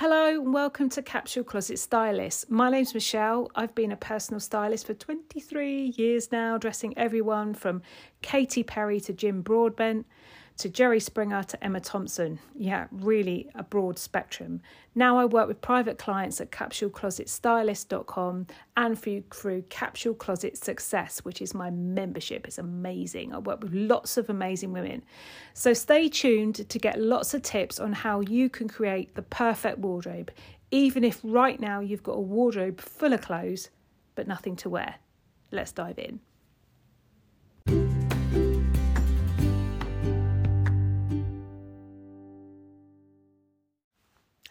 Hello and welcome to Capsule Closet Stylist. My name's Michelle. I've been a personal stylist for 23 years now, dressing everyone from Katy Perry to Jim Broadbent to Jerry Springer to Emma Thompson. Yeah, really a broad spectrum. Now I work with private clients at capsuleclosetstylist.com and through, through Capsule Closet Success, which is my membership. It's amazing. I work with lots of amazing women. So stay tuned to get lots of tips on how you can create the perfect wardrobe, even if right now you've got a wardrobe full of clothes but nothing to wear. Let's dive in.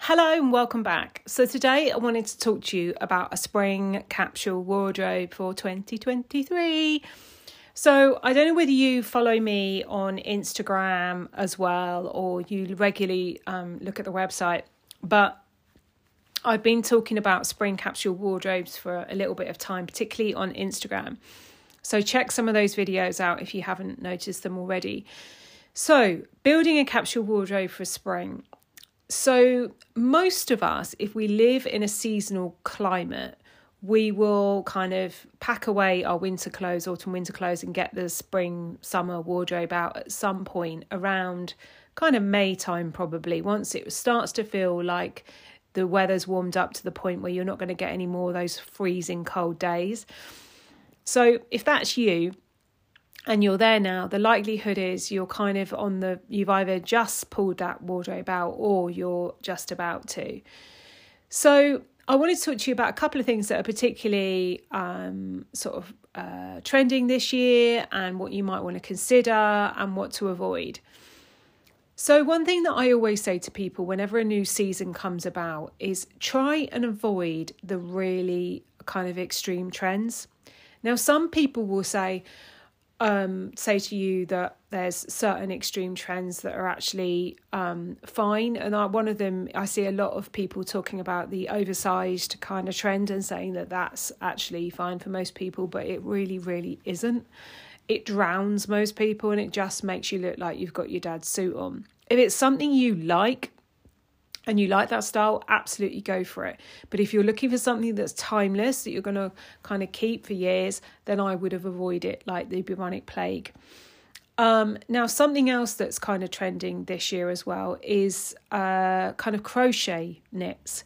Hello and welcome back. So, today I wanted to talk to you about a spring capsule wardrobe for 2023. So, I don't know whether you follow me on Instagram as well or you regularly um, look at the website, but I've been talking about spring capsule wardrobes for a little bit of time, particularly on Instagram. So, check some of those videos out if you haven't noticed them already. So, building a capsule wardrobe for spring. So, most of us, if we live in a seasonal climate, we will kind of pack away our winter clothes, autumn winter clothes, and get the spring summer wardrobe out at some point around kind of May time, probably. Once it starts to feel like the weather's warmed up to the point where you're not going to get any more of those freezing cold days. So, if that's you, and you're there now, the likelihood is you're kind of on the, you've either just pulled that wardrobe out or you're just about to. So, I wanted to talk to you about a couple of things that are particularly um, sort of uh, trending this year and what you might want to consider and what to avoid. So, one thing that I always say to people whenever a new season comes about is try and avoid the really kind of extreme trends. Now, some people will say, um, say to you that there's certain extreme trends that are actually um, fine. And I, one of them, I see a lot of people talking about the oversized kind of trend and saying that that's actually fine for most people, but it really, really isn't. It drowns most people and it just makes you look like you've got your dad's suit on. If it's something you like, and you like that style, absolutely go for it. But if you're looking for something that's timeless, that you're going to kind of keep for years, then I would have avoided it like the bubonic plague. Um, now, something else that's kind of trending this year as well is uh, kind of crochet knits.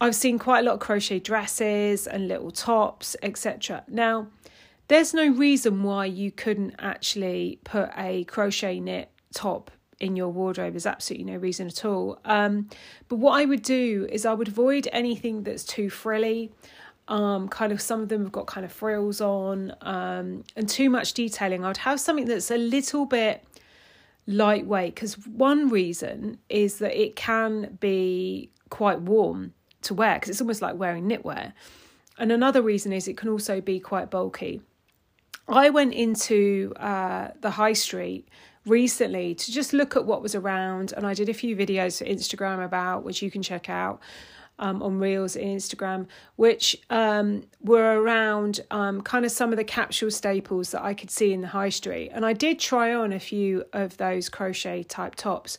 I've seen quite a lot of crochet dresses and little tops, etc. Now, there's no reason why you couldn't actually put a crochet knit top in your wardrobe is absolutely no reason at all. Um, but what I would do is I would avoid anything that's too frilly. Um, kind of some of them have got kind of frills on um, and too much detailing. I'd have something that's a little bit lightweight because one reason is that it can be quite warm to wear because it's almost like wearing knitwear. And another reason is it can also be quite bulky. I went into uh, the high street recently to just look at what was around. And I did a few videos for Instagram about, which you can check out um, on Reels in Instagram, which um, were around um, kind of some of the capsule staples that I could see in the high street. And I did try on a few of those crochet type tops.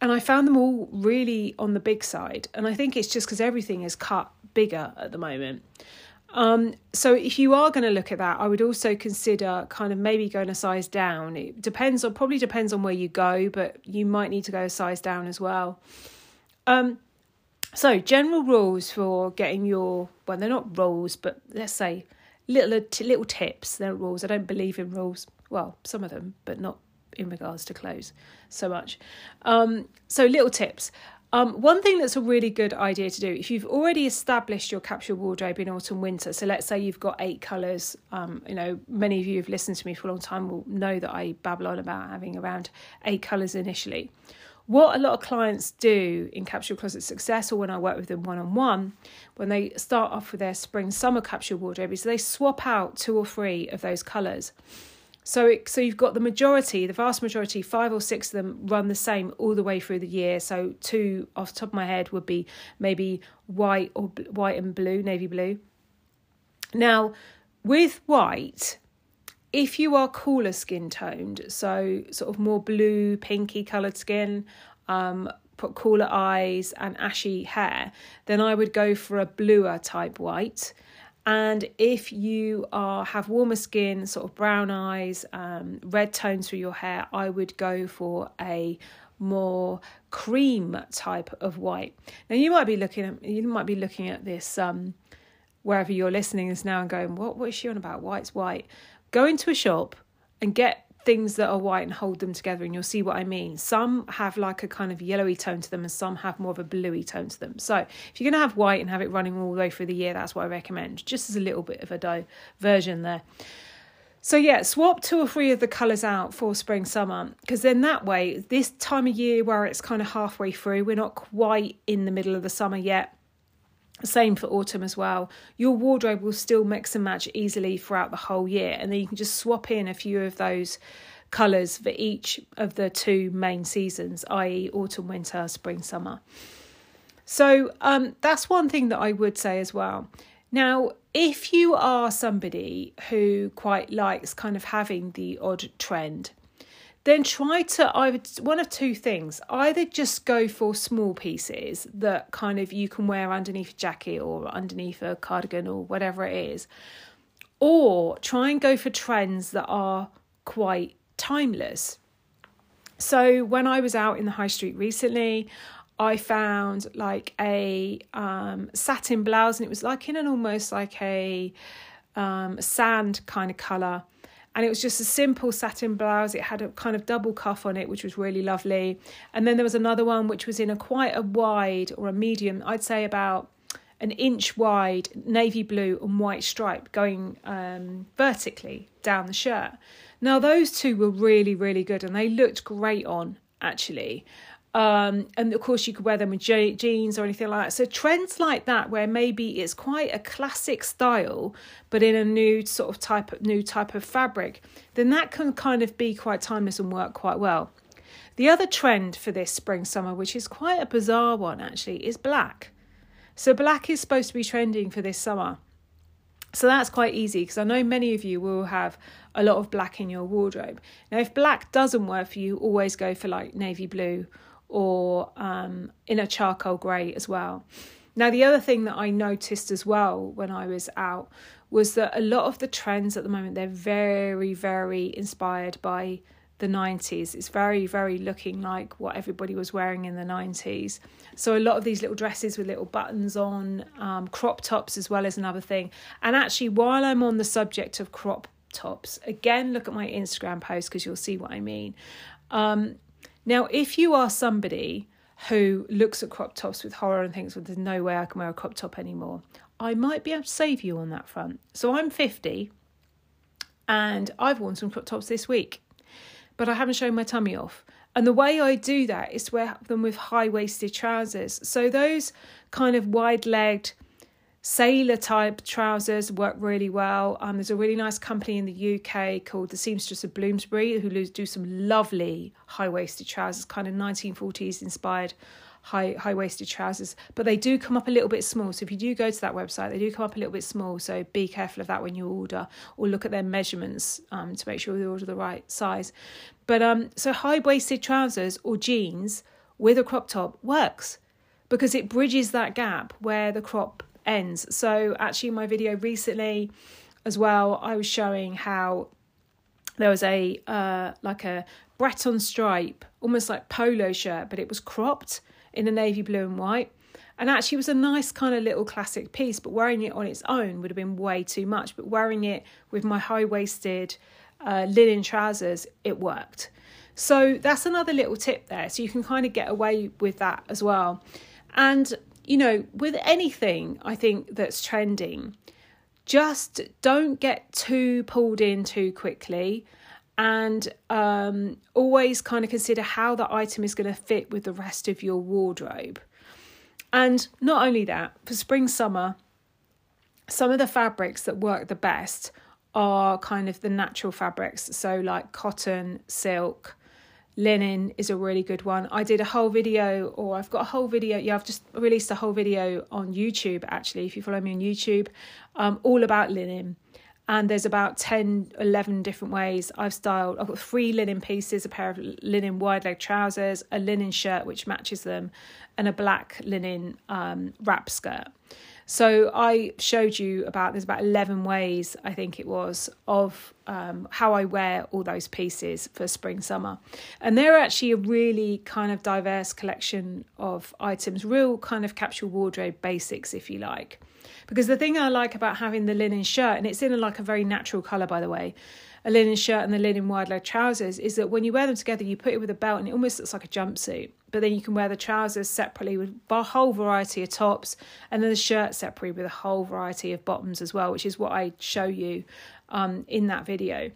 And I found them all really on the big side. And I think it's just because everything is cut bigger at the moment. Um, so if you are going to look at that, I would also consider kind of maybe going a size down. It depends on probably depends on where you go, but you might need to go a size down as well. Um, so general rules for getting your well, they're not rules, but let's say little little tips. They're rules. I don't believe in rules. Well, some of them, but not in regards to clothes so much. Um, so little tips. Um, one thing that's a really good idea to do if you've already established your capsule wardrobe in autumn winter. So let's say you've got eight colours. Um, you know, many of you who've listened to me for a long time will know that I babble on about having around eight colours initially. What a lot of clients do in Capsule Closet Success, or when I work with them one on one, when they start off with their spring summer capsule wardrobe, is they swap out two or three of those colours. So, it, so you've got the majority, the vast majority, five or six of them run the same all the way through the year. So, two off the top of my head would be maybe white or white and blue, navy blue. Now, with white, if you are cooler skin toned, so sort of more blue, pinky coloured skin, um, put cooler eyes and ashy hair, then I would go for a bluer type white. And if you are have warmer skin, sort of brown eyes, um, red tones through your hair, I would go for a more cream type of white. Now you might be looking at you might be looking at this um, wherever you're listening is now and going, what what is she on about? White's white. Go into a shop and get things that are white and hold them together and you'll see what I mean. Some have like a kind of yellowy tone to them and some have more of a bluey tone to them. So if you're going to have white and have it running all the way through the year, that's what I recommend. Just as a little bit of a diversion there. So yeah, swap two or three of the colours out for spring summer because then that way, this time of year where it's kind of halfway through, we're not quite in the middle of the summer yet. Same for autumn as well. Your wardrobe will still mix and match easily throughout the whole year, and then you can just swap in a few of those colours for each of the two main seasons, i.e., autumn, winter, spring, summer. So um, that's one thing that I would say as well. Now, if you are somebody who quite likes kind of having the odd trend, then try to either one of two things. Either just go for small pieces that kind of you can wear underneath a jacket or underneath a cardigan or whatever it is or try and go for trends that are quite timeless. So when i was out in the high street recently i found like a um, satin blouse and it was like in an almost like a um, sand kind of color and it was just a simple satin blouse. It had a kind of double cuff on it, which was really lovely. And then there was another one which was in a quite a wide or a medium, I'd say about an inch wide navy blue and white stripe going um, vertically down the shirt. Now those two were really really good and they looked great on actually. Um, and of course, you could wear them with jeans or anything like that. So trends like that, where maybe it's quite a classic style, but in a new sort of type of new type of fabric, then that can kind of be quite timeless and work quite well. The other trend for this spring summer, which is quite a bizarre one actually, is black. So black is supposed to be trending for this summer. So that's quite easy because I know many of you will have a lot of black in your wardrobe. Now, if black doesn't work for you, always go for like navy blue or um, in a charcoal grey as well. Now, the other thing that I noticed as well when I was out was that a lot of the trends at the moment they're very, very inspired by the 90s. It's very, very looking like what everybody was wearing in the 90s. So, a lot of these little dresses with little buttons on, um, crop tops as well as another thing. And actually, while I'm on the subject of crop tops, again, look at my Instagram post because you'll see what I mean. Um, now, if you are somebody who looks at crop tops with horror and thinks, well, there's no way I can wear a crop top anymore, I might be able to save you on that front. So I'm 50 and I've worn some crop tops this week, but I haven't shown my tummy off. And the way I do that is to wear them with high waisted trousers. So those kind of wide legged, sailor type trousers work really well. Um, there's a really nice company in the UK called the Seamstress of Bloomsbury who do some lovely high waisted trousers, kind of 1940s inspired high high waisted trousers. But they do come up a little bit small. So if you do go to that website, they do come up a little bit small. So be careful of that when you order, or look at their measurements um, to make sure you order the right size. But um, so high waisted trousers or jeans with a crop top works because it bridges that gap where the crop ends. So actually, in my video recently, as well, I was showing how there was a uh, like a Breton stripe, almost like polo shirt, but it was cropped in a navy blue and white. And actually, it was a nice kind of little classic piece, but wearing it on its own would have been way too much. But wearing it with my high waisted uh, linen trousers, it worked. So that's another little tip there. So you can kind of get away with that as well. And you know, with anything I think that's trending, just don't get too pulled in too quickly and um, always kind of consider how the item is going to fit with the rest of your wardrobe. And not only that, for spring, summer, some of the fabrics that work the best are kind of the natural fabrics. So, like cotton, silk, linen is a really good one. I did a whole video, or I've got a whole video. Yeah, I've just released a whole video on YouTube actually. If you follow me on YouTube, um, all about linen. And there's about 10 11 different ways i've styled. I've got three linen pieces a pair of linen wide leg trousers a linen shirt which matches them and a black linen um, wrap skirt. So I showed you about there's about eleven ways I think it was of um, how I wear all those pieces for spring summer, and they're actually a really kind of diverse collection of items, real kind of capsule wardrobe basics, if you like. Because the thing I like about having the linen shirt, and it's in a, like a very natural colour, by the way, a linen shirt and the linen wide leg trousers, is that when you wear them together, you put it with a belt and it almost looks like a jumpsuit. But then you can wear the trousers separately with a whole variety of tops and then the shirt separately with a whole variety of bottoms as well which is what i show you um, in that video.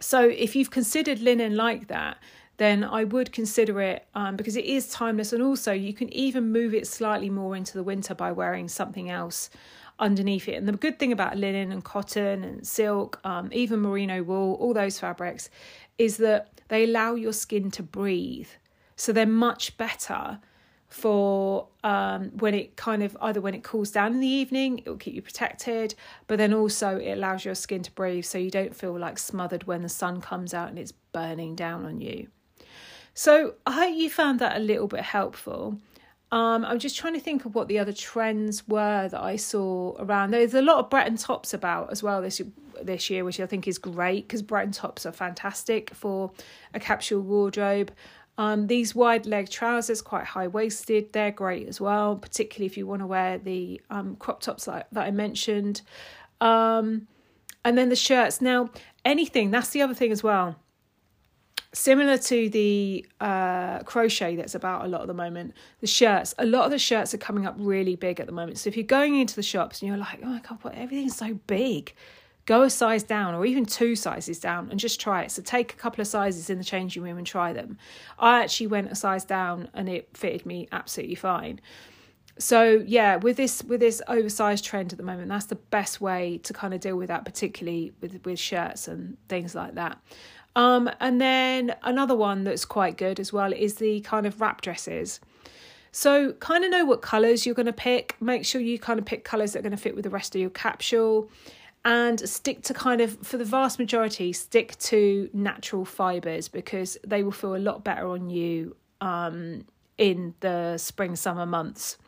So if you've considered linen like that then I would consider it um, because it is timeless, and also you can even move it slightly more into the winter by wearing something else underneath it. And the good thing about linen and cotton and silk, um, even merino wool, all those fabrics, is that they allow your skin to breathe. So they're much better for um, when it kind of either when it cools down in the evening, it will keep you protected, but then also it allows your skin to breathe so you don't feel like smothered when the sun comes out and it's burning down on you. So I hope you found that a little bit helpful. Um, I'm just trying to think of what the other trends were that I saw around. There's a lot of Breton tops about as well this this year, which I think is great because Breton tops are fantastic for a capsule wardrobe. Um, these wide leg trousers, quite high waisted, they're great as well, particularly if you want to wear the um, crop tops that, that I mentioned. Um, and then the shirts. Now, anything, that's the other thing as well. Similar to the uh, crochet that's about a lot at the moment, the shirts, a lot of the shirts are coming up really big at the moment. So if you're going into the shops and you're like, oh my God, what, everything's so big, go a size down or even two sizes down and just try it. So take a couple of sizes in the changing room and try them. I actually went a size down and it fitted me absolutely fine. So yeah, with this with this oversized trend at the moment, that's the best way to kind of deal with that, particularly with with shirts and things like that. Um, and then another one that's quite good as well is the kind of wrap dresses. So, kind of know what colours you're going to pick. Make sure you kind of pick colours that are going to fit with the rest of your capsule and stick to kind of for the vast majority stick to natural fibers because they will feel a lot better on you um, in the spring summer months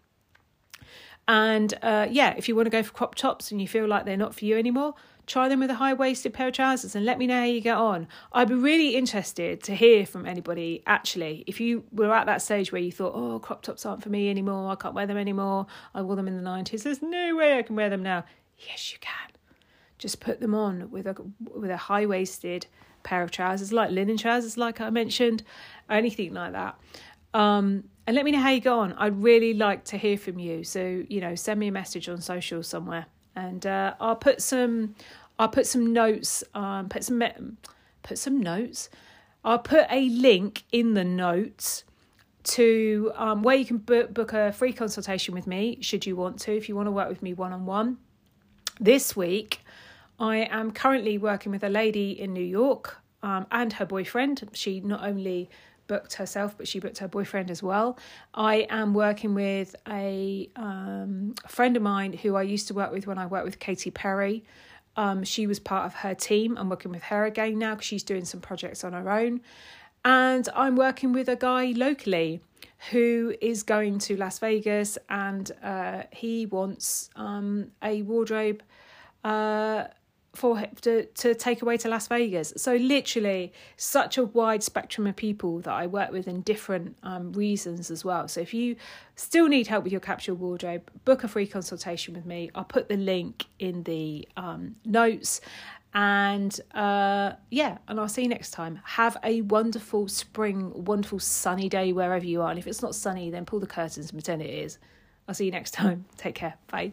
and uh, yeah if you want to go for crop tops and you feel like they're not for you anymore try them with a high waisted pair of trousers and let me know how you get on. I'd be really interested to hear from anybody actually. If you were at that stage where you thought oh crop tops aren't for me anymore. I can't wear them anymore. I wore them in the 90s there's no way i can wear them now. Yes you can. Just put them on with a with a high waisted pair of trousers, like linen trousers, like I mentioned, anything like that. Um, and let me know how you go on. I'd really like to hear from you. So you know, send me a message on social somewhere, and uh, I'll put some I'll put some notes. Um, put some put some notes. I'll put a link in the notes to um, where you can book, book a free consultation with me, should you want to, if you want to work with me one on one. This week, I am currently working with a lady in New York um, and her boyfriend. She not only booked herself, but she booked her boyfriend as well. I am working with a um, friend of mine who I used to work with when I worked with Katy Perry. Um, she was part of her team. I'm working with her again now because she's doing some projects on her own. And I'm working with a guy locally who is going to Las Vegas and uh, he wants um, a wardrobe. Uh, for to, to take away to Las Vegas. So literally such a wide spectrum of people that I work with in different um, reasons as well. So if you still need help with your capsule wardrobe, book a free consultation with me. I'll put the link in the um, notes. And uh, yeah, and I'll see you next time. Have a wonderful spring, wonderful sunny day wherever you are. And if it's not sunny, then pull the curtains and pretend it is. I'll see you next time. Take care. Bye.